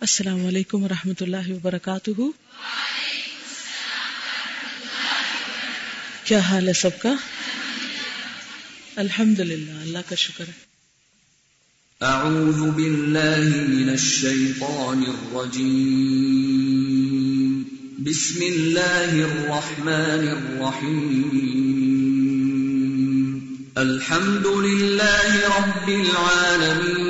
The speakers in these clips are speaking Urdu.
السلام علیکم ورحمۃ اللہ وبرکاتہ۔ کیا حال ہے سب کا؟ الحمد للہ اللہ کا شکر ہے۔ اعوذ باللہ من الشیطان الرجیم۔ بسم اللہ الرحمن الرحیم۔ الحمد للہ رب العالمین۔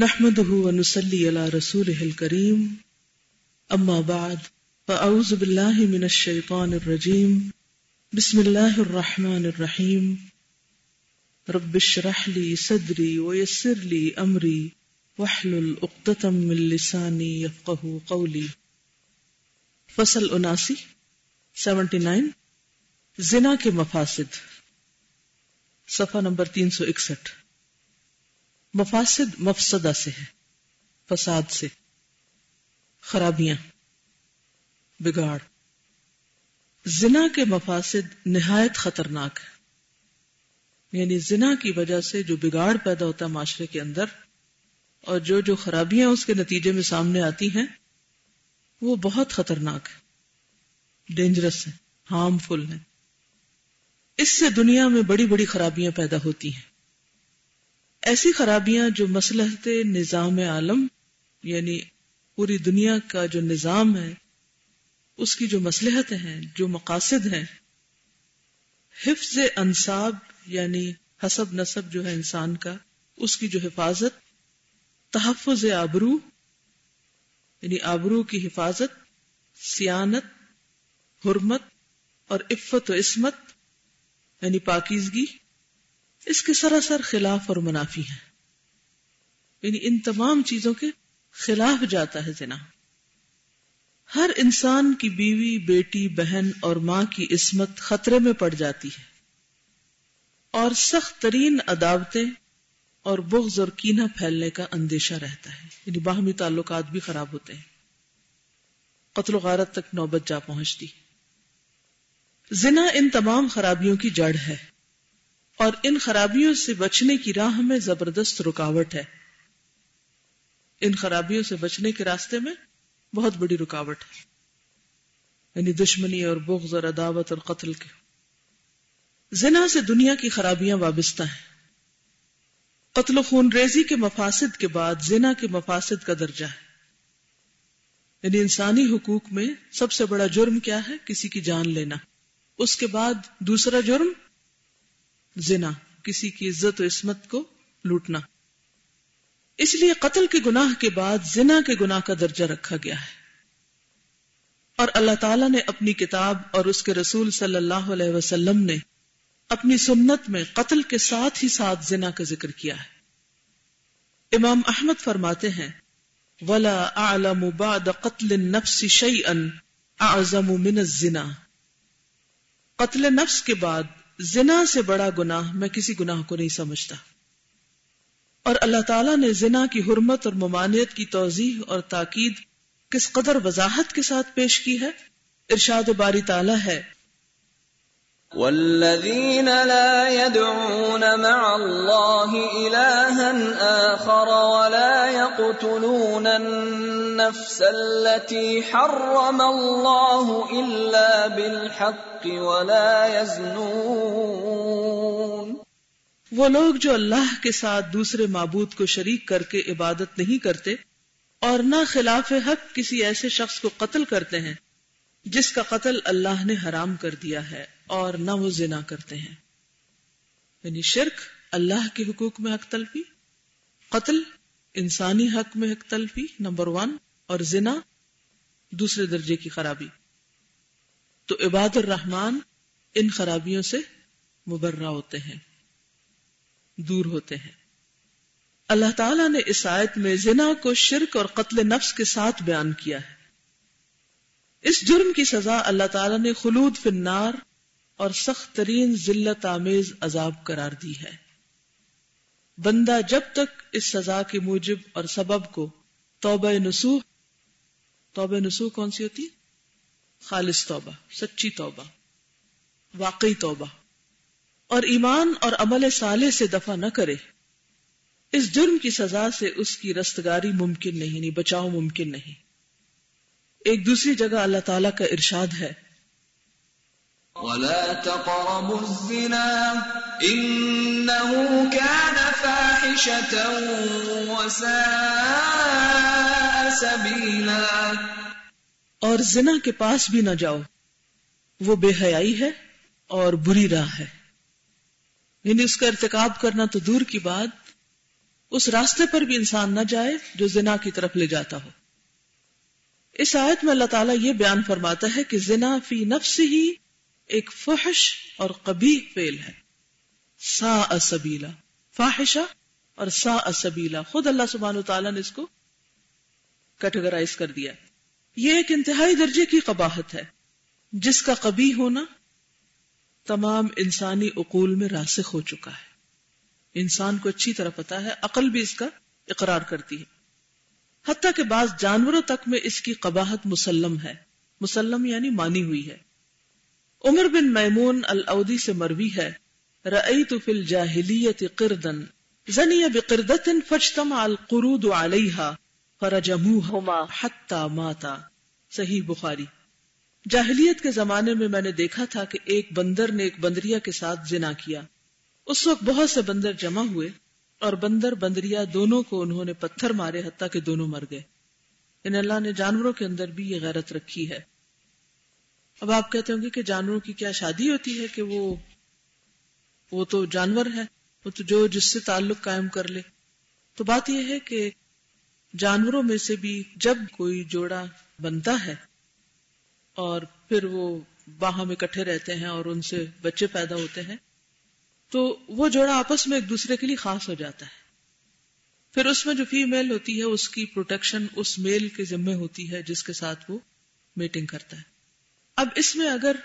نحمده ونصلي على رسوله الكريم. اما بعد فاعوذ بالله من الشيطان الرجيم. بسم الله الرحمن الرحيم. رب اشرح لي صدري ويسر لي امري واحلل عقدة من لساني يفقهوا قولي. فصل اناسی، سیونٹی نائن، زنا کے مفاسد، صفحہ نمبر تین سو اکسٹھ. مفاسد مفسدہ سے ہے، فساد سے، خرابیاں، بگاڑ۔ زنا کے مفاسد نہایت خطرناک ہے یعنی زنا کی وجہ سے جو بگاڑ پیدا ہوتا ہے معاشرے کے اندر اور جو جو خرابیاں اس کے نتیجے میں سامنے آتی ہیں، وہ بہت خطرناک ہے ڈینجرس ہے ہارمفل ہے اس سے دنیا میں بڑی بڑی خرابیاں پیدا ہوتی ہیں۔ ایسی خرابیاں جو مسلحت نظام عالم یعنی پوری دنیا کا جو نظام ہے، اس کی جو مسلحت ہیں، جو مقاصد ہیں، حفظ انصاب یعنی حسب نصب جو ہے انسان کا، اس کی جو حفاظت، تحفظ آبرو یعنی آبرو کی حفاظت، سیانت، حرمت اور عفت و عصمت یعنی پاکیزگی اس کے سراسر خلاف اور منافی ہیں۔ یعنی ان تمام چیزوں کے خلاف جاتا ہے زنا۔ ہر انسان کی بیوی، بیٹی، بہن اور ماں کی عصمت خطرے میں پڑ جاتی ہے۔ اور سخت ترین عداوتیں اور بغض اور کینہ پھیلنے کا اندیشہ رہتا ہے۔ یعنی باہمی تعلقات بھی خراب ہوتے ہیں۔ قتل و غارت تک نوبت جا پہنچتی۔ زنا ان تمام خرابیوں کی جڑ ہے۔ اور ان خرابیوں سے بچنے کی راہ میں زبردست رکاوٹ ہے۔ ان خرابیوں سے بچنے کے راستے میں بہت بڑی رکاوٹ ہے۔ یعنی دشمنی اور بغض اور عداوت اور قتل کے۔ زنا سے دنیا کی خرابیاں وابستہ ہیں۔ قتل و خون ریزی کے مفاسد کے بعد زنا کے مفاسد کا درجہ ہے۔ یعنی انسانی حقوق میں سب سے بڑا جرم کیا ہے؟ کسی کی جان لینا۔ اس کے بعد دوسرا جرم زنا، کسی کی عزت و عصمت کو لوٹنا۔ اس لیے قتل کے گناہ کے بعد زنا کے گناہ کا درجہ رکھا گیا ہے۔ اور اللہ تعالیٰ نے اپنی کتاب اور اس کے رسول صلی اللہ علیہ وسلم نے اپنی سنت میں قتل کے ساتھ ہی ساتھ زنا کا ذکر کیا ہے۔ امام احمد فرماتے ہیں، ولا اعلم بعد قتل النفس شيئا اعظم من الزنا۔ قتل نفس کے بعد زنا سے بڑا گناہ میں کسی گناہ کو نہیں سمجھتا۔ اور اللہ تعالیٰ نے زنا کی حرمت اور ممانعت کی توضیح اور تاکید کس قدر وضاحت کے ساتھ پیش کی ہے؟ ارشاد باری تعالیٰ ہے۔ والذين لا يدعون مع الله إلها آخر ولا يقتلون النفس التي حرم الله إلا بالحق ولا يزنون۔ وہ لوگ جو اللہ کے ساتھ دوسرے معبود کو شریک کر کے عبادت نہیں کرتے اور نہ خلاف حق کسی ایسے شخص کو قتل کرتے ہیں جس کا قتل اللہ نے حرام کر دیا ہے اور نہ وہ زنا کرتے ہیں۔ یعنی شرک اللہ کے حقوق میں حق تلفی، قتل انسانی حق میں حق تلفی، نمبر ون، اور زنا، دوسرے درجے کی خرابی۔ تو عباد الرحمان ان خرابیوں سے مبرہ ہوتے ہیں، دور ہوتے ہیں۔ اللہ تعالیٰ نے اس آیت میں زنا کو شرک اور قتل نفس کے ساتھ بیان کیا ہے۔ اس جرم کی سزا اللہ تعالیٰ نے خلود فنار اور سخت ترین ذلت آمیز عذاب قرار دی ہے۔ بندہ جب تک اس سزا کے موجب اور سبب کو توبہ نسوح توبہ نسوح کون سی ہوتی خالص توبہ، سچی توبہ، واقعی توبہ۔ اور ایمان اور عمل صالح سے دفع نہ کرے۔ اس جرم کی سزا سے اس کی رستگاری ممکن نہیں نہیں بچاؤ ممکن نہیں۔ ایک دوسری جگہ اللہ تعالیٰ کا ارشاد ہے ولا تقربوا الزنا انه كان فاحشة وساء سبيلا اور زنا کے پاس بھی نہ جاؤ۔ وہ بے حیائی ہے اور بری راہ ہے۔ یعنی اس کا ارتکاب کرنا تو دور کی بات۔ اس راستے پر بھی انسان نہ جائے جو زنا کی طرف لے جاتا ہو۔ اس آیت میں اللہ تعالیٰ یہ بیان فرماتا ہے کہ زنا فی نفس ہی ایک فحش اور قبی فیل ہے۔ سا اسبیلا فاحشہ اور سا اسبیلا خود اللہ سبحانہ تعالیٰ نے اس کو کیٹیگرائز کر دیا۔ یہ ایک انتہائی درجے کی قباحت ہے۔ جس کا قبی ہونا تمام انسانی اقول میں راسخ ہو چکا ہے۔ انسان کو اچھی طرح پتا ہے، عقل بھی اس کا اقرار کرتی ہے۔ حتیٰ کہ بعض جانوروں تک میں اس کی قباحت مسلم ہے۔ مسلم یعنی مانی ہوئی ہے۔ عمر بن میمون الاودی سے مروی ہے، رأیت فی الجاہلیت قردن زنی بقردت فجتمع القرود علیہا، فرجموہما حتی ماتا۔ صحیح بخاری۔ جاہلیت کے زمانے میں میں نے دیکھا تھا کہ ایک بندر نے ایک بندریا کے ساتھ زنا کیا۔ اس وقت بہت سے بندر جمع ہوئے اور بندر بندریا دونوں کو انہوں نے پتھر مارے حتیٰ کہ دونوں مر گئے۔ ان اللہ نے جانوروں کے اندر بھی یہ غیرت رکھی ہے۔ اب آپ کہتے ہوں گے کہ جانوروں کی کیا شادی ہوتی ہے کہ وہ وہ تو جانور ہے وہ تو جو جس سے تعلق قائم کر لے۔ تو بات یہ ہے کہ جانوروں میں سے بھی جب کوئی جوڑا بنتا ہے اور پھر وہ باہم اکٹھے رہتے ہیں اور ان سے بچے پیدا ہوتے ہیں، تو وہ جوڑا آپس میں ایک دوسرے کے لیے خاص ہو جاتا ہے۔ پھر اس میں جو فیمیل ہوتی ہے، اس کی پروٹیکشن اس میل کے ذمے ہوتی ہے جس کے ساتھ وہ میٹنگ کرتا ہے۔ اب اس میں اگر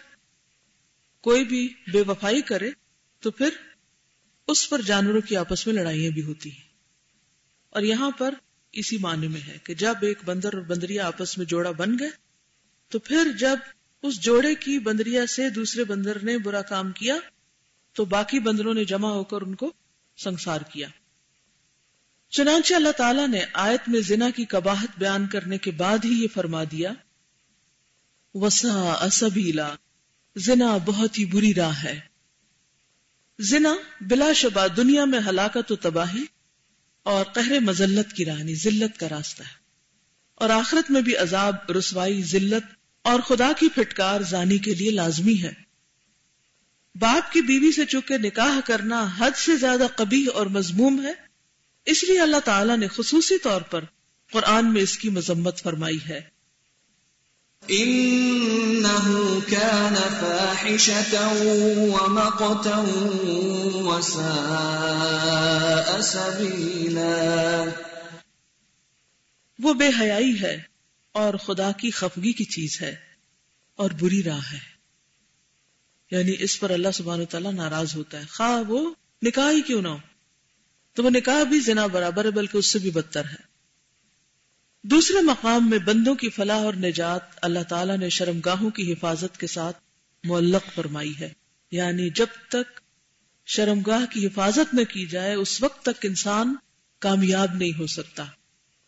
کوئی بھی بے وفائی کرے تو پھر اس پر جانوروں کی آپس میں لڑائیاں بھی ہوتی ہیں۔ اور یہاں پر اسی معنی میں ہے کہ جب ایک بندر اور بندریا آپس میں جوڑا بن گئے تو پھر جب اس جوڑے کی بندریا سے دوسرے بندر نے برا کام کیا تو باقی بندروں نے جمع ہو کر ان کو سنسار کیا۔ چنانچہ اللہ تعالیٰ نے آیت میں زنا کی کباہت بیان کرنے کے بعد ہی یہ فرما دیا وسا اسبیلا زنا بہت ہی بری راہ ہے۔ زنا بلا شبہ دنیا میں ہلاکت و تباہی اور قہر مزلت کی رانی ذلت کا راستہ ہے۔ اور آخرت میں بھی عذاب، رسوائی، ذلت اور خدا کی پھٹکار زانی کے لیے لازمی ہے۔ باپ کی بیوی سے چکے نکاح کرنا حد سے زیادہ کبھی اور مضموم ہے، اس لیے اللہ تعالیٰ نے خصوصی طور پر قرآن میں اس کی مذمت فرمائی ہے۔ انه كان ومقتا وساء سبيلا. وہ بے حیائی ہے اور خدا کی خفگی کی چیز ہے اور بری راہ ہے۔ یعنی اس پر اللہ سبحانہ تعالیٰ ناراض ہوتا ہے۔ خواہ وہ نکاح ہی کیوں نہ ہو۔ تو وہ نکاح بھی زنا برابر ہے، بلکہ اس سے بھی بدتر ہے۔ دوسرے مقام میں بندوں کی فلاح اور نجات اللہ تعالیٰ نے شرمگاہوں کی حفاظت کے ساتھ معلق فرمائی ہے۔ یعنی جب تک شرمگاہ کی حفاظت نہ کی جائے، اس وقت تک انسان کامیاب نہیں ہو سکتا۔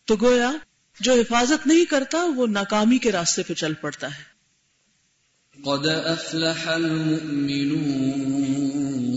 تو گویا، جو حفاظت نہیں کرتا، وہ ناکامی کے راستے پہ چل پڑتا ہے۔ قد افلح المؤمنون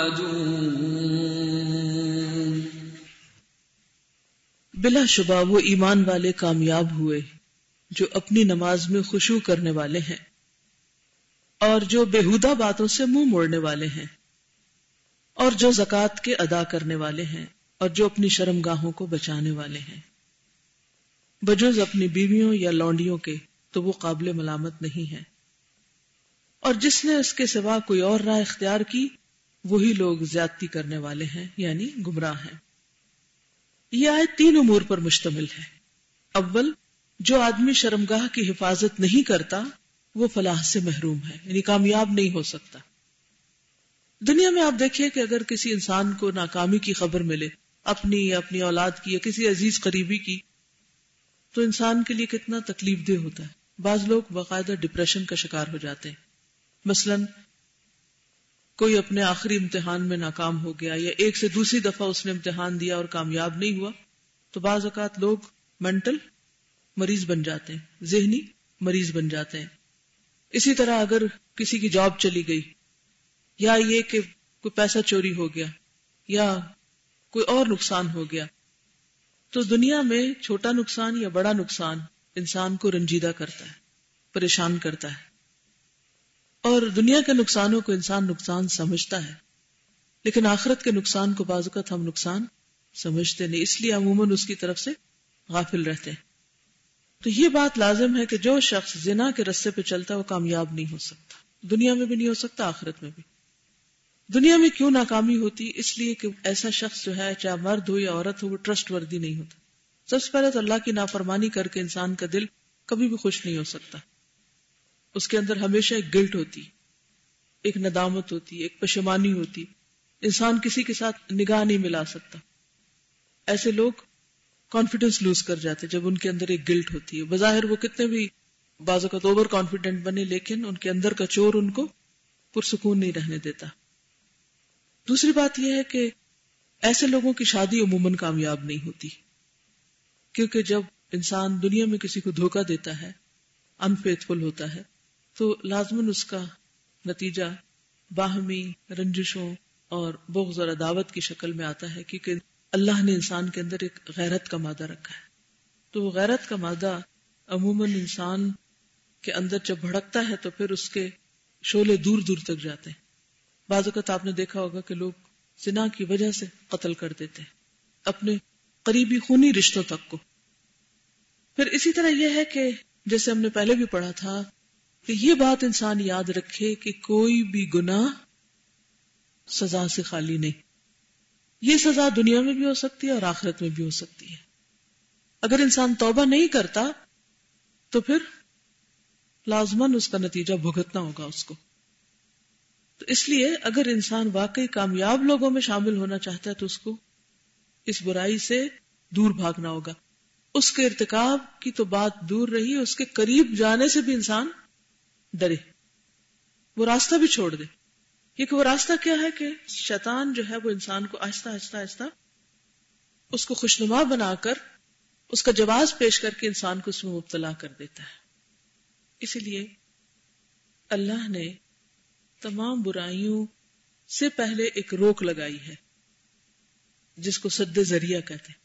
بلا شبہ وہ ایمان والے کامیاب ہوئے جو اپنی نماز میں خوشو کرنے والے ہیں اور جو بےحدہ باتوں سے منہ موڑنے والے ہیں اور جو زکوٰۃ کے ادا کرنے والے ہیں اور جو اپنی شرم گاہوں کو بچانے والے ہیں۔ بجوز اپنی بیویوں یا لونڈیوں کے تو وہ قابل ملامت نہیں ہے اور جس نے اس کے سوا کوئی اور رائے اختیار کی، وہی لوگ زیادتی کرنے والے ہیں یعنی گمراہ ہیں۔ یہ آئے تین امور پر مشتمل ہے۔ اول، جو آدمی شرمگاہ کی حفاظت نہیں کرتا، وہ فلاح سے محروم ہے یعنی کامیاب نہیں ہو سکتا۔ دنیا میں آپ دیکھیے کہ اگر کسی انسان کو ناکامی کی خبر ملے، اپنی یا اپنی اولاد کی یا کسی عزیز قریبی کی، تو انسان کے لیے کتنا تکلیف دہ ہوتا ہے۔ بعض لوگ باقاعدہ ڈپریشن کا شکار ہو جاتے ہیں۔ مثلا کوئی اپنے آخری امتحان میں ناکام ہو گیا یا ایک سے دوسری دفعہ اس نے امتحان دیا اور کامیاب نہیں ہوا، تو بعض اوقات لوگ مینٹل مریض بن جاتے ہیں، ذہنی مریض بن جاتے ہیں۔ اسی طرح اگر کسی کی جاب چلی گئی، یا یہ کہ کوئی پیسہ چوری ہو گیا، یا کوئی اور نقصان ہو گیا، تو دنیا میں چھوٹا نقصان یا بڑا نقصان انسان کو رنجیدہ کرتا ہے، پریشان کرتا ہے۔ اور دنیا کے نقصانوں کو انسان نقصان سمجھتا ہے۔ لیکن آخرت کے نقصان کو بعض اوقات ہم نقصان سمجھتے نہیں، اس لیے عموماً اس کی طرف سے غافل رہتے ہیں۔ تو یہ بات لازم ہے کہ جو شخص زنا کے رستے پہ چلتا ہے، وہ کامیاب نہیں ہو سکتا۔ دنیا میں بھی نہیں ہو سکتا، آخرت میں بھی۔ دنیا میں کیوں ناکامی ہوتی؟ اس لیے کہ ایسا شخص جو ہے، چاہے مرد ہو یا عورت ہو، وہ ٹرسٹ وردی نہیں ہوتا۔ سب سے پہلے تو اللہ کی نافرمانی کر کے انسان کا دل کبھی بھی خوش نہیں ہو سکتا۔ اس کے اندر ہمیشہ ایک گلٹ ہوتی، ایک ندامت ہوتی، ایک پشمانی ہوتی۔ انسان کسی کے ساتھ نگاہ نہیں ملا سکتا۔ ایسے لوگ کانفیڈینس لوز کر جاتے جب ان کے اندر ایک گلٹ ہوتی ہے۔ بظاہر وہ کتنے بھی بازو کا اوور کانفیڈنٹ بنے، لیکن ان کے اندر کا چور ان کو پرسکون نہیں رہنے دیتا۔ دوسری بات یہ ہے کہ ایسے لوگوں کی شادی عموماً کامیاب نہیں ہوتی۔ کیونکہ جب انسان دنیا میں کسی کو دھوکا دیتا ہے انفیتفل ہوتا ہے تو لازمن اس کا نتیجہ باہمی رنجشوں اور بغض اور عداوت کی شکل میں آتا ہے، کیونکہ اللہ نے انسان کے اندر ایک غیرت کا مادہ رکھا ہے۔ تو وہ غیرت کا مادہ عموماً انسان کے اندر جب بھڑکتا ہے تو پھر اس کے شولے دور دور تک جاتے ہیں۔ بعض اوقات آپ نے دیکھا ہوگا کہ لوگ سنا کی وجہ سے قتل کر دیتے ہیں، اپنے قریبی خونی رشتوں تک کو۔ پھر اسی طرح یہ ہے کہ جیسے ہم نے پہلے بھی پڑھا تھا کہ یہ بات انسان یاد رکھے کہ کوئی بھی گناہ سزا سے خالی نہیں۔ یہ سزا دنیا میں بھی ہو سکتی ہے اور آخرت میں بھی ہو سکتی ہے۔ اگر انسان توبہ نہیں کرتا تو پھر لازمن اس کا نتیجہ بھگتنا ہوگا اس کو۔ تو اس لیے اگر انسان واقعی کامیاب لوگوں میں شامل ہونا چاہتا ہے تو اس کو اس برائی سے دور بھاگنا ہوگا۔ اس کے ارتکاب کی تو بات دور رہی، اس کے قریب جانے سے بھی انسان ڈرے۔ وہ راستہ بھی چھوڑ دے۔ کیونکہ وہ راستہ کیا ہے کہ شیطان جو ہے وہ انسان کو آہستہ آہستہ آہستہ اس کو خوشنما بنا کر اس کا جواز پیش کر کے انسان کو اس میں مبتلا کر دیتا ہے۔ اسی لیے اللہ نے تمام برائیوں سے پہلے ایک روک لگائی ہے، جس کو سد ذریعہ کہتے ہیں۔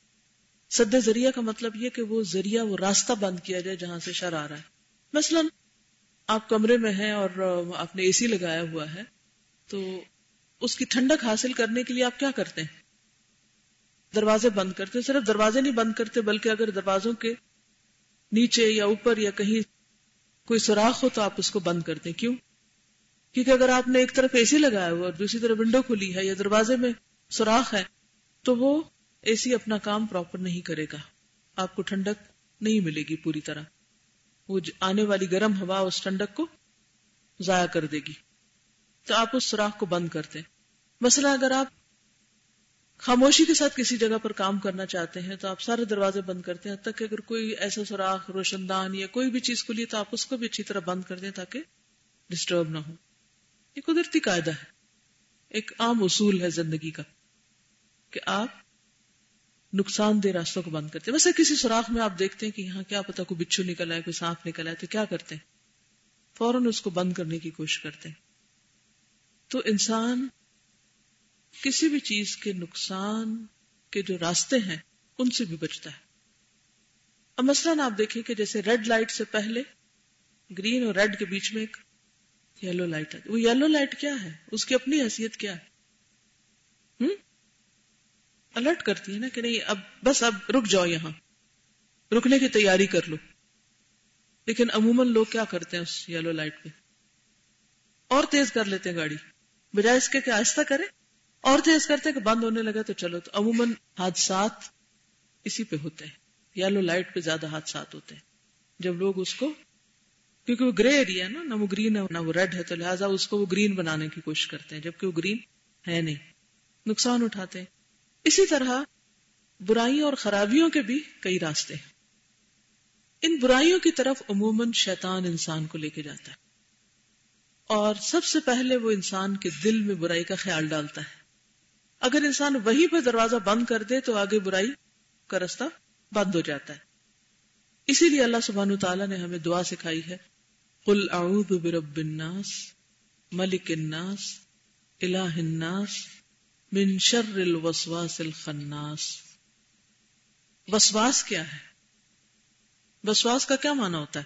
سد ذریعہ کا مطلب یہ کہ وہ ذریعہ، وہ راستہ بند کیا جائے جہاں سے شر آ رہا ہے۔ مثلا آپ کمرے میں ہیں اور آپ نے اے سی لگایا ہوا ہے، تو اس کی ٹھنڈک حاصل کرنے کے لیے آپ کیا کرتے ہیں؟ دروازے بند کرتے صرف دروازے نہیں بند کرتے، بلکہ اگر دروازوں کے نیچے یا اوپر یا کہیں کوئی سوراخ ہو تو آپ اس کو بند کرتے کیوں؟ کیونکہ اگر آپ نے ایک طرف اے سی لگایا ہوا اور دوسری طرف ونڈو کھلی ہے یا دروازے میں سوراخ ہے، تو وہ اے سی اپنا کام پراپر نہیں کرے گا۔ آپ کو ٹھنڈک نہیں ملے گی پوری طرح۔ وہ آنے والی گرم ہوا اس ٹھنڈک کو ضائع کر دے گی۔ تو آپ اس سوراخ کو بند کرتے مثلا اگر آپ خاموشی کے ساتھ کسی جگہ پر کام کرنا چاہتے ہیں تو آپ سارے دروازے بند کرتے ہیں تک کہ اگر کوئی ایسا سوراخ روشن دان یا کوئی بھی چیز کھلی تو آپ اس کو بھی اچھی طرح بند کر دیں تاکہ ڈسٹرب نہ ہو۔ یہ قدرتی قاعدہ ہے۔ ایک عام اصول ہے زندگی کا کہ آپ نقصان دہ راستوں کو بند کرتے ہیں۔ ویسے کسی سوراخ میں آپ دیکھتے ہیں کہ یہاں کیا پتا کوئی بچھو نکل آئے کوئی سانپ نکل آئے تو کیا کرتے ہیں؟ فوراً اس کو بند کرنے کی کوشش کرتے ہیں۔ تو انسان کسی بھی چیز کے نقصان کے جو راستے ہیں، ان سے بھی بچتا ہے۔ اب مثلاً آپ دیکھیں کہ جیسے ریڈ لائٹ سے پہلے، گرین اور ریڈ کے بیچ میں ایک یلو لائٹ ہے وہ یلو لائٹ کیا ہے؟ اس کی اپنی حیثیت کیا ہے؟ ہم؟ الرٹ کرتی ہے نا کہ نہیں، اب بس اب رک جاؤ یہاں۔ رکنے کی تیاری کر لو۔ لیکن عموماً لوگ کیا کرتے ہیں اس یلو لائٹ پہ؟ اور تیز کر لیتے ہیں گاڑی۔ بجائے اس کے کہ آہستہ کرے اور تیز کرتے کہ بند ہونے لگا تو چلو۔ تو عموماً حادثات اسی پہ ہوتے ہیں۔ یلو لائٹ پہ زیادہ حادثات ہوتے ہیں۔ جب لوگ اس کو، کیونکہ وہ گرے ایریا ہے نا، نہ وہ گرین ہے، نہ وہ ریڈ ہے، تو لہٰذا اس کو وہ گرین بنانے کی کوشش کرتے ہیں۔ جبکہ وہ گرین ہے نہیں۔ نقصان اٹھاتے ہیں۔ اسی طرح برائیوں اور خرابیوں کے بھی کئی راستے ہیں۔ ان برائیوں کی طرف عموماً شیطان انسان کو لے کے جاتا ہے۔ اور سب سے پہلے وہ انسان کے دل میں برائی کا خیال ڈالتا ہے۔ اگر انسان وہی پہ دروازہ بند کر دے تو آگے برائی کا رستہ بند ہو جاتا ہے۔ اسی لیے اللہ سبحانہ تعالیٰ نے ہمیں دعا سکھائی ہے، قل اعوذ برب الناس ملک الناس الہ الناس من شر الوسواس الخناس۔ وسواس کیا ہے؟ وسواس کا کیا معنی ہوتا ہے؟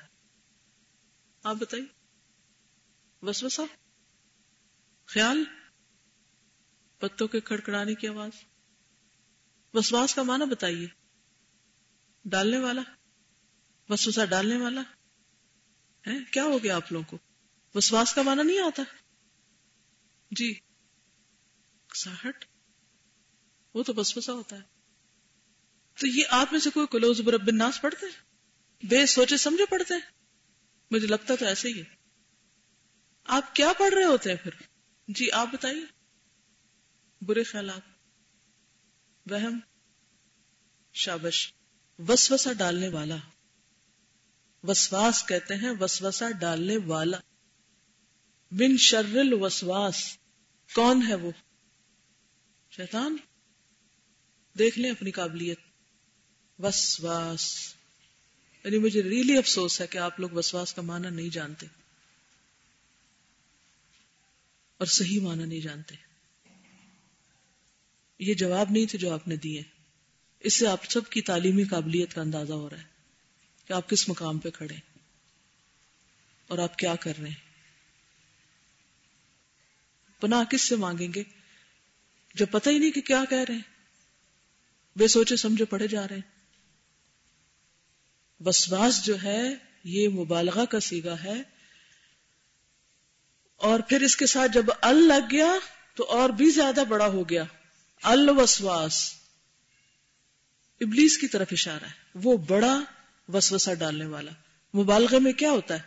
آپ بتائیے۔ وسوسہ؟ خیال؟ پتوں کے کھڑکڑانے کی آواز۔ وسواس کا معنی بتائیے۔ ڈالنے والا؟ وسوسہ ڈالنے والا؟ ہے کیا ہو گیا آپ لوگوں کو؟ وسواس کا معنی نہیں آتا۔ جی۔ ساہٹ وہ تو وسوسہ ہوتا ہے۔ تو یہ آپ میں سے کوئی کلوز برب الناس پڑھتے ہیں؟ بے سوچے سمجھے پڑھتے ہیں؟ مجھے لگتا تو ایسے ہی ہے۔ آپ کیا پڑھ رہے ہوتے ہیں پھر؟ جی آپ بتائیے۔ برے خیالات، وہم، شابش، وسوسہ ڈالنے والا۔ وسواس کہتے ہیں، وسوسہ ڈالنے والا۔ بن شرل وسواس کون ہے وہ؟ شیطان، دیکھ لیں اپنی قابلیت۔ وسواس۔ یعنی مجھے ریلی افسوس ہے کہ آپ لوگ وسواس کا معنی نہیں جانتے۔ اور صحیح معنی نہیں جانتے۔ یہ جواب نہیں تھے جو آپ نے دیے۔ اس سے آپ سب کی تعلیمی قابلیت کا اندازہ ہو رہا ہے کہ آپ کس مقام پہ کھڑے اور آپ کیا کر رہے ہیں۔ پناہ کس سے مانگیں گے؟ جو پتہ ہی نہیں کہ کیا کہہ رہے ہیں۔ بے سوچے سمجھے پڑھے جا رہے ہیں۔ وسواس جو ہے، یہ مبالغہ کا سیگا ہے۔ اور پھر اس کے ساتھ جب ال لگ گیا، تو اور بھی زیادہ بڑا ہو گیا۔ الوسواس۔ ابلیس کی طرف اشارہ ہے۔ وہ بڑا وسوسہ ڈالنے والا۔ مبالغے میں کیا ہوتا ہے؟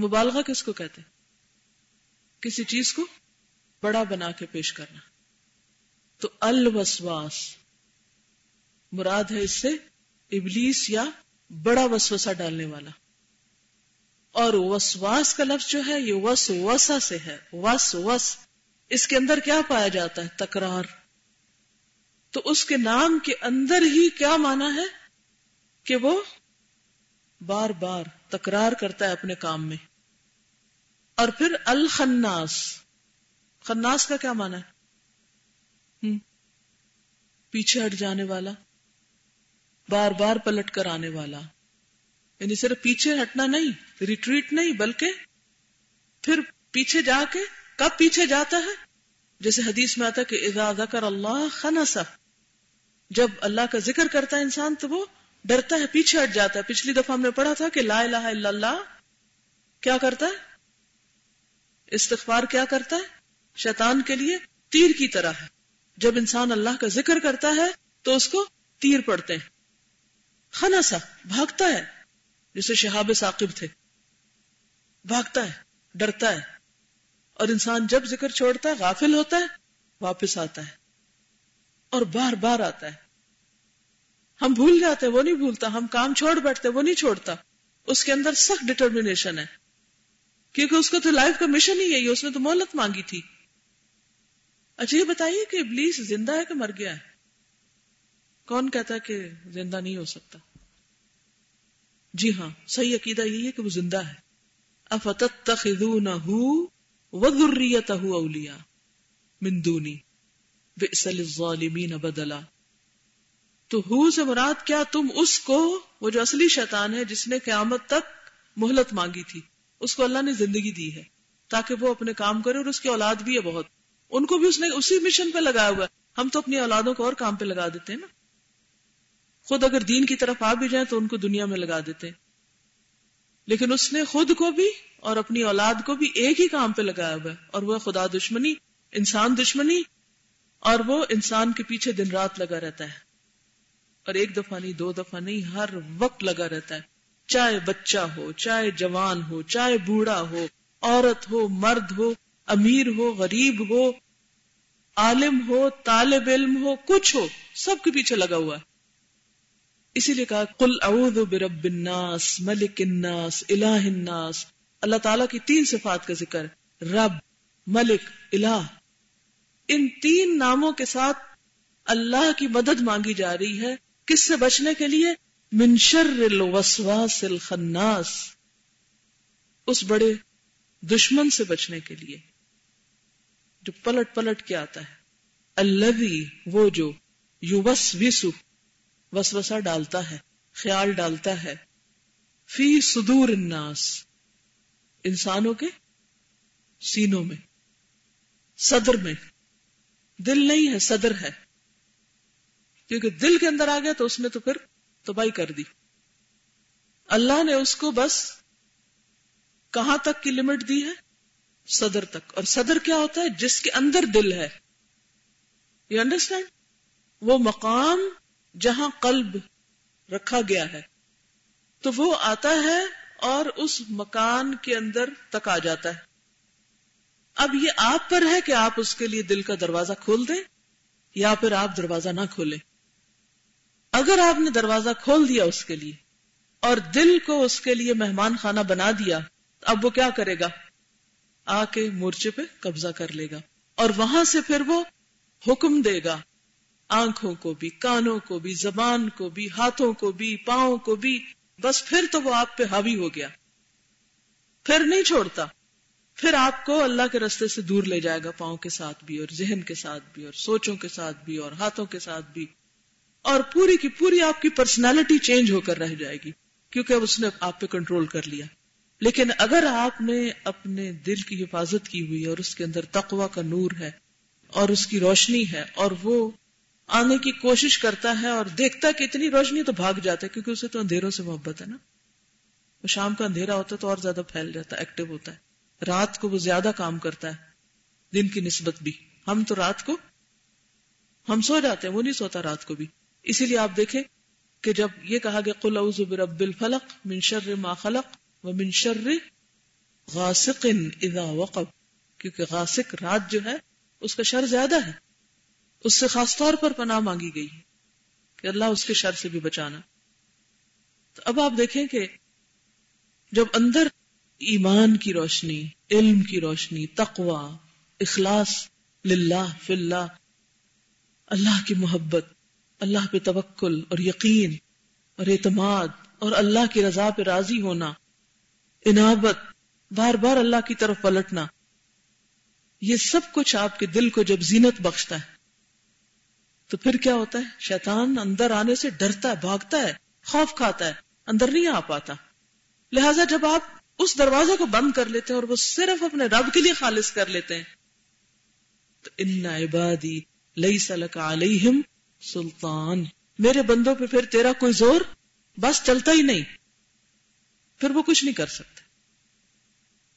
مبالغہ کس کو کہتے ہیں؟ کسی چیز کو؟ بڑا بنا کے پیش کرنا۔ تو الوسواس، مراد ہے اس سے ابلیس یا بڑا وسوسہ ڈالنے والا۔ اور وسواس کا لفظ جو ہے، یہ وس وسا سے ہے۔ وس وس اس کے اندر کیا پایا جاتا ہے؟ تکرار۔ تو اس کے نام کے اندر ہی کیا مانا ہے؟ کہ وہ بار بار تکرار کرتا ہے اپنے کام میں۔ اور پھر الخناس۔ خناس کا کیا مانا ہے؟ پیچھے ہٹ جانے والا، بار بار پلٹ کر آنے والا۔ یعنی صرف پیچھے ہٹنا نہیں ریٹریٹ نہیں، بلکہ پھر پیچھے جا کے، کب پیچھے جاتا ہے؟ جیسے حدیث میں آتا کہ اذا ذکر اللہ خنسا جب اللہ کا ذکر کرتا ہے انسان، تو وہ ڈرتا ہے، پیچھے ہٹ جاتا ہے۔ پچھلی دفعہ ہم نے پڑھا تھا کہ لا الہ الا اللہ کیا کرتا ہے؟ استغفار کیا کرتا ہے؟ شیطان کے لیے تیر کی طرح ہے۔ جب انسان اللہ کا ذکر کرتا ہے، تو اس کو تیر پڑتے ہیں۔ خنسا بھاگتا ہے۔ جسے شہاب ثاقب تھے۔ بھاگتا ہے، ڈرتا ہے۔ اور انسان جب ذکر چھوڑتا ہے غافل ہوتا ہے، واپس آتا ہے۔ اور بار بار آتا ہے۔ ہم بھول جاتے، وہ نہیں بھولتا۔ ہم کام چھوڑ بیٹھتے، وہ نہیں چھوڑتا۔ اس کے اندر سخت ڈٹرمنیشن ہے۔ کیونکہ اس کو تو لائف کا مشن ہی ہے اس نے تو مہلت مانگی تھی۔ اچھا یہ بتائیے کہ ابلیس زندہ ہے کہ مر گیا ہے؟ کون کہتا ہے کہ زندہ نہیں ہو سکتا؟ جی ہاں صحیح عقیدہ یہی ہے کہ وہ زندہ ہے۔ افتت اولیا مندونی الظالمین بدلا۔ تو ہو سے مراد کیا تم اس کو، وہ جو اصلی شیطان ہے، جس نے قیامت تک مہلت مانگی تھی، اس کو اللہ نے زندگی دی ہے، تاکہ وہ اپنے کام کرے اور اس کی اولاد بھی ہے بہت۔ ان کو بھی اس نے اسی مشن پہ لگایا ہوا ہے۔ ہم تو اپنی اولادوں کو اور کام پہ لگا دیتے ہیں نا۔ خود اگر دین کی طرف آ بھی جائیں تو ان کو دنیا میں لگا دیتے ہیں۔ لیکن اس نے خود کو بھی اور اپنی اولاد کو بھی ایک ہی کام پہ لگایا ہوا ہے۔ اور وہ خدا دشمنی، انسان دشمنی، اور وہ انسان کے پیچھے دن رات لگا رہتا ہے۔ اور ایک دفعہ نہیں، دو دفعہ نہیں، ہر وقت لگا رہتا ہے۔ چاہے بچہ ہو، چاہے جوان ہو، چاہے بوڑھا ہو، عورت ہو، مرد ہو، امیر ہو، غریب ہو عالم ہو، طالب علم ہو، کچھ ہو، سب کے پیچھے لگا ہوا ہے۔ اسی لیے کہا کل اعوذ برب الناس، ملک الناس، الہ الناس۔ اللہ تعالیٰ کی تین صفات کا ذکر، رب، ملک، الہ۔ ان تین ناموں کے ساتھ اللہ کی مدد مانگی جا رہی ہے۔ کس سے بچنے کے لیے؟ منشر الوسواس الخناس۔ اس بڑے دشمن سے بچنے کے لیے۔ جو پلٹ پلٹ کے آتا ہے۔ اللہ وہ جو یو وس وسو وسوسا ڈالتا ہے، خیال ڈالتا ہے۔ فی صدور الناس، انسانوں کے سینوں میں، صدر میں۔ دل نہیں ہے، صدر ہے۔ کیونکہ دل کے اندر آ گیا تو اس نے تو پھر تباہی کر دی۔ اللہ نے اس کو بس کہاں تک کی لمٹ دی ہے؟ صدر تک۔ اور صدر کیا ہوتا ہے؟ جس کے اندر دل ہے۔ یو انڈرسٹینڈ وہ مقام جہاں قلب رکھا گیا ہے۔ تو وہ آتا ہے اور اس مکان کے اندر تک آ جاتا ہے۔ اب یہ آپ پر ہے کہ آپ اس کے لیے دل کا دروازہ کھول دیں یا پھر آپ دروازہ نہ کھولیں۔ اگر آپ نے دروازہ کھول دیا اس کے لیے اور دل کو اس کے لیے مہمان خانہ بنا دیا، اب وہ کیا کرے گا؟ آ کے مورچے پہ قبضہ کر لے گا اور وہاں سے پھر وہ حکم دے گا۔ آنکھوں کو بھی، کانوں کو بھی، زبان کو بھی، ہاتھوں کو بھی، پاؤں کو بھی۔ بس پھر تو وہ آپ پہ حاوی ہو گیا۔ پھر نہیں چھوڑتا۔ پھر آپ کو اللہ کے رستے سے دور لے جائے گا، پاؤں کے ساتھ بھی اور ذہن کے ساتھ بھی اور سوچوں کے ساتھ بھی اور ہاتھوں کے ساتھ بھی۔ اور پوری کی پوری آپ کی پرسنالٹی چینج ہو کر رہ جائے گی، کیونکہ اب اس نے آپ پہ کنٹرول کر لیا۔ لیکن اگر آپ نے اپنے دل کی حفاظت کی ہوئی اور اس کے اندر تقوا کا نور ہے اور اس کی روشنی ہے اور وہ آنے کی کوشش کرتا ہے اور دیکھتا ہے کہ اتنی روشنی تو بھاگ جاتا ہے، کیونکہ اسے تو اندھیروں سے محبت ہے نا۔ وہ شام کا اندھیرا ہوتا ہے تو اور زیادہ پھیل جاتا ہے ایکٹیو ہوتا ہے۔ رات کو وہ زیادہ کام کرتا ہے، دن کی نسبت بھی۔ ہم تو رات کو، ہم سو جاتے ہیں، وہ نہیں سوتا رات کو بھی۔ اسی لیے آپ دیکھیں کہ جب یہ کہا گیا، قل اعوذ برب الفلق من شر ما خلق و من شر غاسق اذا وقب، کیونکہ غاسق رات جو ہے، اس کا شر زیادہ ہے۔ اس سے خاص طور پر پناہ مانگی گئی ہے کہ اللہ اس کے شر سے بھی بچانا۔ تو اب آپ دیکھیں کہ جب اندر ایمان کی روشنی، علم کی روشنی تقوا اخلاص، للہ فی اللہ اللہ کی محبت، اللہ پہ توکل اور یقین اور اعتماد اور اللہ کی رضا پہ راضی ہونا انابت بار بار اللہ کی طرف پلٹنا، یہ سب کچھ آپ کے دل کو جب زینت بخشتا ہے، تو پھر کیا ہوتا ہے؟ شیطان اندر آنے سے ڈرتا ہے، بھاگتا ہے، خوف کھاتا ہے، اندر نہیں آ پاتا۔ لہذا جب آپ اس دروازے کو بند کر لیتے ہیں اور وہ صرف اپنے رب کے لیے خالص کر لیتے ہیں، تو ان عبادی لئی سلک علیہم سلطان۔ میرے بندوں پہ پھر تیرا کوئی زور؟ بس چلتا ہی نہیں۔ پھر وہ کچھ نہیں کر سکتے۔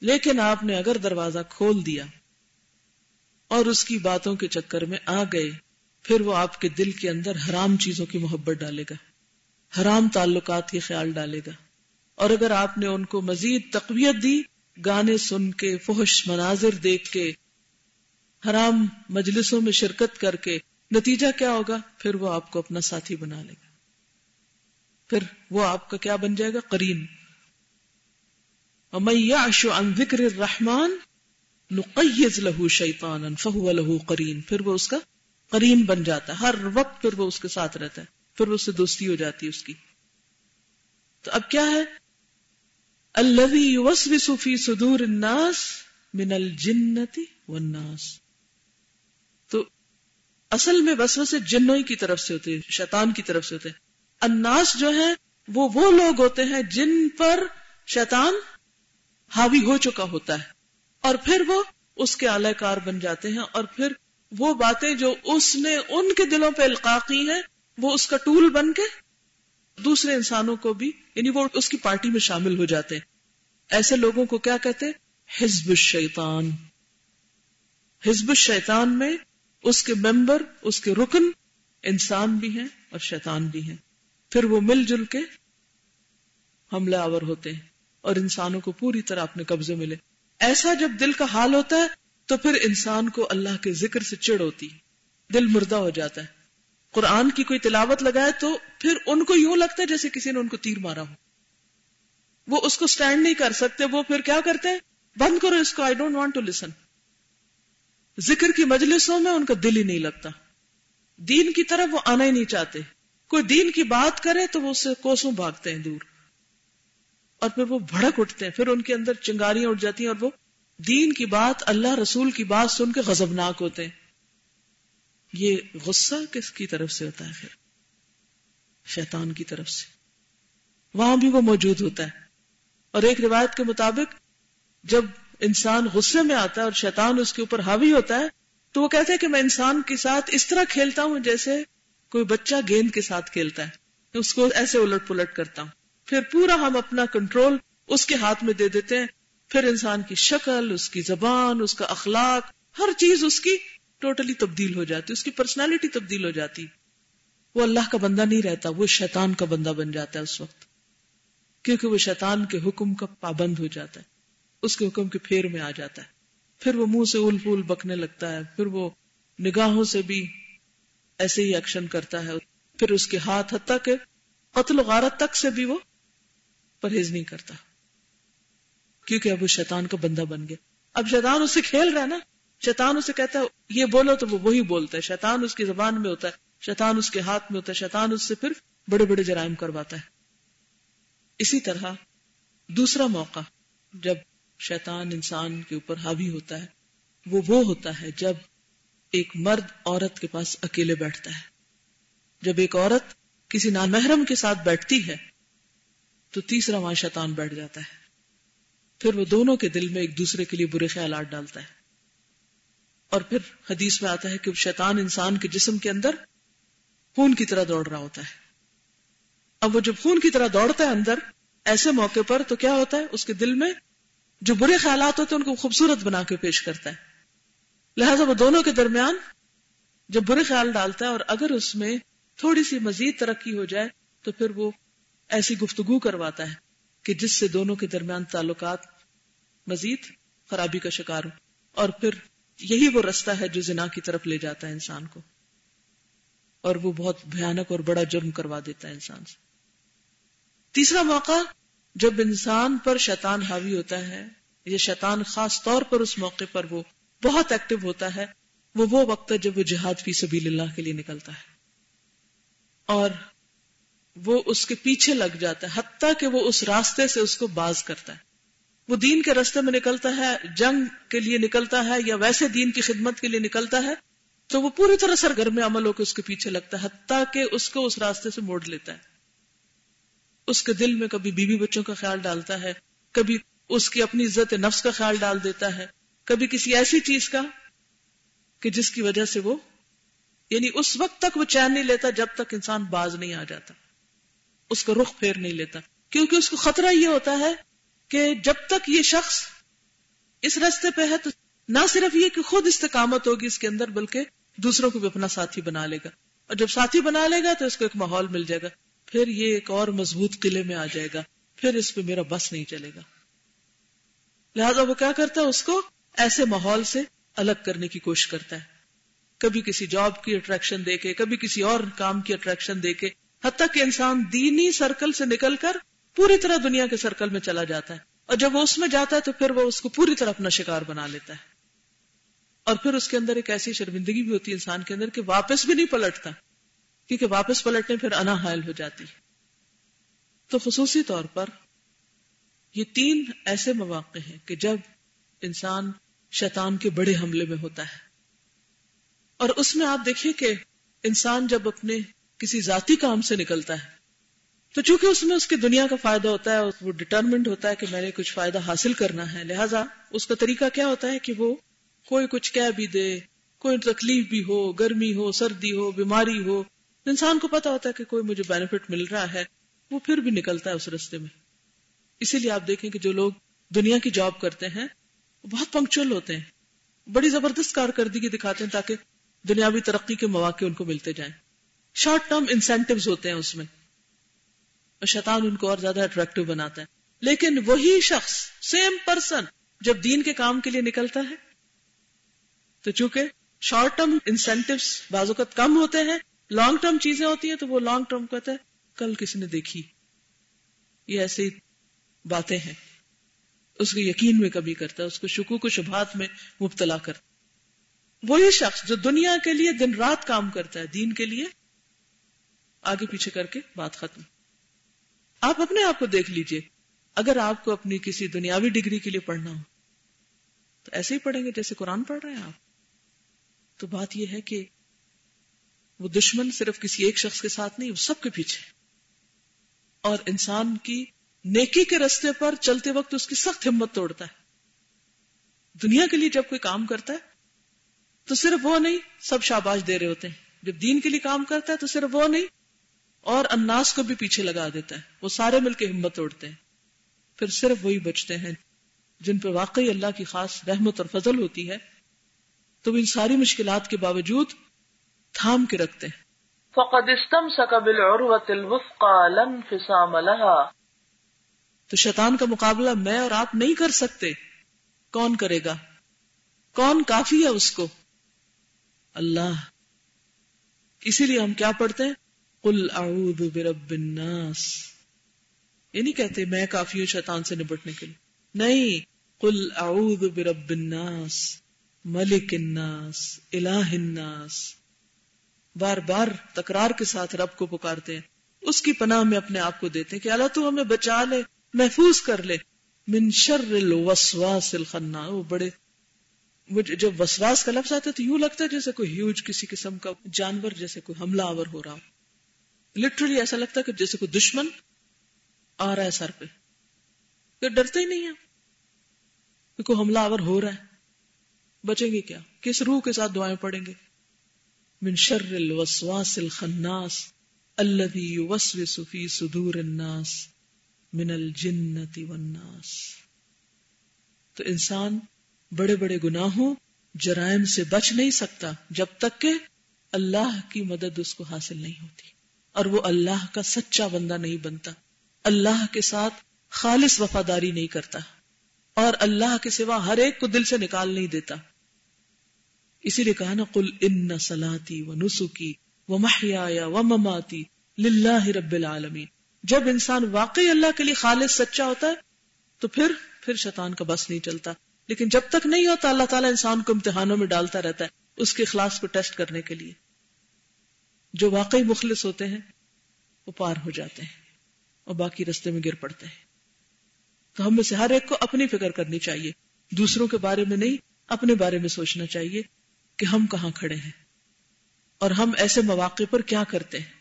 لیکن آپ نے اگر دروازہ کھول دیا اور اس کی باتوں کے چکر میں آ گئے، پھر وہ آپ کے دل کے اندر حرام چیزوں کی محبت ڈالے گا، حرام تعلقات کی خیال ڈالے گا۔ اور اگر آپ نے ان کو مزید تقویت دی، گانے سن کے، فحش مناظر دیکھ کے، حرام مجلسوں میں شرکت کر کے نتیجہ کیا ہوگا؟ پھر وہ آپ کو اپنا ساتھی بنا لے گا۔ پھر وہ آپ کا کیا بن جائے گا؟ کریم عن ذکر الرحمن نقیز لہو شیطان فہو لہو کریم پھر وہ اس کا کریم بن جاتا ہے۔ ہر وقت پھر وہ اس کے ساتھ رہتا ہے۔ پھر وہ اس سے دوستی ہو جاتی ہے اس کی۔ تو اب کیا ہے؟ الذي يوسوس في صدور الناس من الجنتی والناس۔ تو اصل میں وسوسے جنوں کی طرف سے ہوتے ہیں، شیطان کی طرف سے ہوتے ہیں۔ الناس جو ہے وہ وہ لوگ ہوتے ہیں جن پر شیطان حاوی ہو چکا ہوتا ہے۔ اور پھر وہ اس کے اعلی کار بن جاتے ہیں اور پھر وہ باتیں جو اس نے ان کے دلوں پہ القا کی ہیں، وہ اس کا ٹول بن کے دوسرے انسانوں کو بھی یعنی وہ اس کی پارٹی میں شامل ہو جاتے ہیں۔ ایسے لوگوں کو کیا کہتے حزب الشیطان۔ حزب الشیطان میں اس کے ممبر، اس کے رکن انسان بھی ہیں اور شیطان بھی ہیں۔ پھر وہ مل جل کے حملہ آور ہوتے ہیں۔ اور انسانوں کو پوری طرح اپنے قبضے ملے ایسا جب دل کا حال ہوتا ہے، تو پھر انسان کو اللہ کے ذکر سے چڑ ہوتی دل مردہ ہو جاتا ہے۔ قرآن کی کوئی تلاوت لگائے تو پھر ان کو یوں لگتا ہے جیسے کسی نے ان کو تیر مارا ہو۔ وہ اس کو سٹینڈ نہیں کر سکتے، وہ پھر کیا کرتے ہیں؟ بند کرو اس کو I don't want to listen ذکر کی مجلسوں میں ان کا دل ہی نہیں لگتا۔ دین کی طرف وہ آنا ہی نہیں چاہتے۔ کوئی دین کی بات کرے تو وہ اس سے کوسوں بھاگتے ہیں دور۔ اور پھر وہ بھڑک اٹھتے ہیں۔ پھر ان کے اندر چنگاریاں اٹھ جاتی ہیں اور وہ دین کی بات، اللہ رسول کی بات سن کے غزبناک ہوتے ہیں۔ یہ غصہ کس کی طرف سے ہوتا ہے پھر؟ شیطان کی طرف سے۔ وہاں بھی وہ موجود ہوتا ہے۔ اور ایک روایت کے مطابق جب انسان غصے میں آتا ہے اور شیطان اس کے اوپر حاوی ہوتا ہے، تو وہ کہتے ہیں کہ میں انسان کے ساتھ اس طرح کھیلتا ہوں جیسے کوئی بچہ گیند کے ساتھ کھیلتا ہے۔ اس کو ایسے الٹ پلٹ کرتا ہوں۔ پھر پورا ہم اپنا کنٹرول اس کے ہاتھ میں دے دیتے ہیں۔ پھر انسان کی شکل، اس کی زبان، اس کا اخلاق، ہر چیز اس کی ٹوٹلی تبدیل ہو جاتی، اس کی پرسنالٹی تبدیل ہو جاتی۔ وہ اللہ کا بندہ نہیں رہتا، وہ شیطان کا بندہ بن جاتا ہے اس وقت۔ کیونکہ وہ شیطان کے حکم کا پابند ہو جاتا ہے، اس کے حکم کے پھیر میں آ جاتا ہے۔ پھر وہ منہ سے اول پھول بکنے لگتا ہے، پھر وہ نگاہوں سے بھی ایسے ہی ایکشن کرتا ہے۔ پھر اس کے ہاتھ حتیٰ کہ قتل و غارت تک سے بھی وہ پرہیز نہیں کرتا۔ کیونکہ اب وہ شیطان کا بندہ بن گیا۔ اب شیطان اس سے کھیل رہا ہے نا۔ شیطان اسے کہتا ہے، یہ بولو تو وہ وہی بولتا ہے۔ شیطان اس کی زبان میں ہوتا ہے، شیطان اس کے ہاتھ میں ہوتا ہے، شیطان اس سے پھر بڑے بڑے جرائم کرواتا ہے۔ اسی طرح دوسرا موقع، جب شیطان انسان کے اوپر حاوی ہوتا ہے، وہ وہ ہوتا ہے جب ایک مرد عورت کے پاس اکیلے بیٹھتا ہے۔ جب ایک عورت کسی نامحرم کے ساتھ بیٹھتی ہے تو تیسرا وہاں شیطان بیٹھ جاتا ہے۔ پھر وہ دونوں کے دل میں ایک دوسرے کے لیے برے خیالات ڈالتا ہے۔ اور پھر حدیث میں آتا ہے کہ شیطان انسان کے جسم کے اندر خون کی طرح دوڑ رہا ہوتا ہے۔ اب وہ جب خون کی طرح دوڑتا ہے اندر، ایسے موقع پر تو کیا ہوتا ہے؟ اس کے دل میں جو برے خیالات ہوتے ہیں، ان کو خوبصورت بنا کے پیش کرتا ہے۔ لہذا وہ دونوں کے درمیان جب برے خیال ڈالتا ہے اور اگر اس میں تھوڑی سی مزید ترقی ہو جائے، تو پھر وہ ایسی گفتگو کرواتا ہے کہ جس سے دونوں کے درمیان تعلقات مزید خرابی کا شکار ہو اور پھر یہی وہ رستہ ہے جو زنا کی طرف لے جاتا ہے انسان کو۔ اور وہ بہت بھیانک اور بڑا جرم کروا دیتا ہے انسان سے۔ تیسرا موقع جب انسان پر شیطان حاوی ہوتا ہے یہ شیطان خاص طور پر اس موقع پر وہ بہت ایکٹیو ہوتا ہے، وہ وہ وقت ہے جب وہ جہاد فی سبیل اللہ کے لیے نکلتا ہے۔ اور وہ اس کے پیچھے لگ جاتا ہے، حتیٰ کہ وہ اس راستے سے اس کو باز کرتا ہے۔ وہ دین کے راستے میں نکلتا ہے، جنگ کے لیے نکلتا ہے یا ویسے دین کی خدمت کے لیے نکلتا ہے، تو وہ پوری طرح سرگرم عمل ہو کے اس کے پیچھے لگتا ہے، حتیٰ کہ اس کو اس راستے سے موڑ لیتا ہے۔ اس کے دل میں کبھی بیوی بچوں کا خیال ڈالتا ہے، کبھی اس کی اپنی عزت نفس کا خیال ڈال دیتا ہے، کبھی کسی ایسی چیز کا کہ جس کی وجہ سے وہ یعنی اس وقت تک وہ چین نہیں لیتا جب تک انسان باز نہیں آ جاتا۔ اس کا رخ پھیر نہیں لیتا۔ کیونکہ اس کو خطرہ یہ ہوتا ہے کہ جب تک یہ شخص اس رستے پہ ہے تو نہ صرف یہ کہ خود استقامت ہوگی اس کے اندر، بلکہ دوسروں کو بھی اپنا ساتھی بنا لے گا۔ اور جب ساتھی بنا لے گا تو اس کو ایک ماحول مل جائے گا۔ پھر یہ ایک اور مضبوط قلعے میں آ جائے گا۔ پھر اس پہ میرا بس نہیں چلے گا۔ لہذا وہ کیا کرتا ہے؟ اس کو ایسے ماحول سے الگ کرنے کی کوشش کرتا ہے۔ کبھی کسی جاب کی اٹریکشن دے کے، کبھی کسی اور کام کی اٹریکشن دے کے حتیٰ کہ انسان دینی سرکل سے نکل کر پوری طرح دنیا کے سرکل میں چلا جاتا ہے اور جب وہ اس میں جاتا ہے تو پھر وہ اس کو پوری طرح اپنا شکار بنا لیتا ہے اور پھر اس کے اندر ایک ایسی شرمندگی بھی ہوتی ہے انسان کے اندر کہ واپس بھی نہیں پلٹتا کیونکہ واپس پلٹنے پھر انا حائل ہو جاتی تو خصوصی طور پر یہ تین ایسے مواقع ہیں کہ جب انسان شیطان کے بڑے حملے میں ہوتا ہے اور اس میں آپ دیکھیے کہ انسان جب اپنے کسی ذاتی کام سے نکلتا ہے۔ تو چونکہ اس میں اس کی دنیا کا فائدہ ہوتا ہے، وہ ڈٹرمنٹ ہوتا ہے کہ میں نے کچھ فائدہ حاصل کرنا ہے، لہٰذا اس کا طریقہ کیا ہوتا ہے کہ وہ کوئی کچھ کہہ بھی دے، کوئی تکلیف بھی ہو، گرمی ہو، سردی ہو، بیماری ہو، انسان کو پتا ہوتا ہے کہ کوئی مجھے بینیفٹ مل رہا ہے، وہ پھر بھی نکلتا ہے اس رستے میں۔ اسی لیے آپ دیکھیں کہ جو لوگ دنیا کی جاب کرتے ہیں، وہ بہت پنکچل ہوتے ہیں۔ بڑی زبردست کارکردگی دکھاتے ہیں تاکہ دنیاوی ترقی کے مواقع ان کو ملتے جائیں۔ شارٹ ٹرم انسینٹو ہوتے ہیں اس میں اور شیطان ان کو اور زیادہ اٹریکٹو بناتا ہے۔ لیکن وہی شخص سیم پرسن جب دین کے کام کے لیے نکلتا ہے، تو چونکہ شارٹ ٹرم انسینٹو بعض اوقات کم ہوتے ہیں لانگ ٹرم چیزیں ہوتی ہیں، تو وہ لانگ ٹرم کہتا ہے، کل کسی نے دیکھی۔ یہ ایسی باتیں ہیں۔ اس کو یقین میں کمی کرتا ہے، اس کو شکو کو شبہات میں مبتلا کرتا وہی شخص جو دنیا کے لیے دن رات کام کرتا ہے، دین کے لیے آگے پیچھے کر کے بات ختم۔ آپ اپنے آپ کو دیکھ لیجیے۔ اگر آپ کو اپنی کسی دنیاوی ڈگری کے لیے پڑھنا ہو، تو ایسے ہی پڑھیں گے جیسے قرآن پڑھ رہے ہیں آپ۔ تو بات یہ ہے کہ وہ دشمن صرف کسی ایک شخص کے ساتھ نہیں، وہ سب کے پیچھے اور انسان کی نیکی کے رستے پر چلتے وقت اس کی سخت ہمت توڑتا ہے۔ دنیا کے لیے جب کوئی کام کرتا ہے، تو صرف وہ نہیں، سب شاباش دے رہے ہوتے ہیں۔ جب دین کے لیے کام کرتا ہے، تو صرف وہ نہیں اور اناس کو بھی پیچھے لگا دیتا ہے۔ وہ سارے مل کے ہمت توڑتے ہیں۔ پھر صرف وہی بچتے ہیں جن پہ واقعی اللہ کی خاص رحمت اور فضل ہوتی ہے۔ تو ان ساری مشکلات کے باوجود تھام کے رکھتے ہیں۔ فقد استمسك بالعروة الوثقى لا انفصام لها۔ تو شیطان کا مقابلہ میں اور آپ نہیں کر سکتے۔ کون کرے گا؟ کون کافی ہے اس کو؟ اللہ۔ اسی لیے ہم کیا پڑھتے ہیں؟ قل اعوذ برب الناس یہ نہیں کہتے میں کافی ہوں شیطان سے نبٹنے کے لیے۔ نہیں، قل اعوذ برب الناس، ملک الناس، الہ الناس۔ بار بار تکرار کے ساتھ رب کو پکارتے ہیں۔ اس کی پناہ میں اپنے آپ کو دیتے ہیں کہ اللہ تو ہمیں بچا لے، محفوظ کر لے۔ من شر الوسواس الخنا وہ بڑے جب وسواس کا لفظ آتا ہے تو یوں لگتا ہے جیسے کوئی ہیوج کسی قسم کا جانور، جیسے کوئی حملہ آور ہو رہا ہو۔ لٹرلی ایسا لگتا ہے کہ جیسے کوئی دشمن آ رہا ہے سر پہ۔ کہ ڈرتے ہی نہیں ہے۔ کہ کوئی حملہ آور ہو رہا ہے۔ بچیں گے کیا؟ کس روح کے ساتھ دعائیں پڑیں گے؟ من شر الوسواس الخناس الذي يوسوس في صدور الناس من الجنة والناس۔ تو انسان بڑے بڑے گناہوں، جرائم سے بچ نہیں سکتا جب تک کہ اللہ کی مدد اس کو حاصل نہیں ہوتی۔ اور وہ اللہ کا سچا بندہ نہیں بنتا۔ اللہ کے ساتھ خالص وفاداری نہیں کرتا۔ اور اللہ کے سوا ہر ایک کو دل سے نکال نہیں دیتا۔ اسی لیے کہا نا کل ان سلاتی و نسخی و محیا و مماتی للہ رب العالمین جب انسان واقعی اللہ کے لیے خالص، سچا ہوتا ہے، تو پھر پھر شیطان کا بس نہیں چلتا۔ لیکن جب تک نہیں ہوتا، اللہ تعالیٰ انسان کو امتحانوں میں ڈالتا رہتا ہے، اس کے اخلاص کو ٹیسٹ کرنے کے لیے۔ جو واقعی مخلص ہوتے ہیں، وہ پار ہو جاتے ہیں اور باقی رستے میں گر پڑتے ہیں۔ تو ہم میں سے ہر ایک کو اپنی فکر کرنی چاہیے۔ دوسروں کے بارے میں نہیں، اپنے بارے میں سوچنا چاہیے کہ ہم کہاں کھڑے ہیں اور ہم ایسے مواقع پر کیا کرتے ہیں۔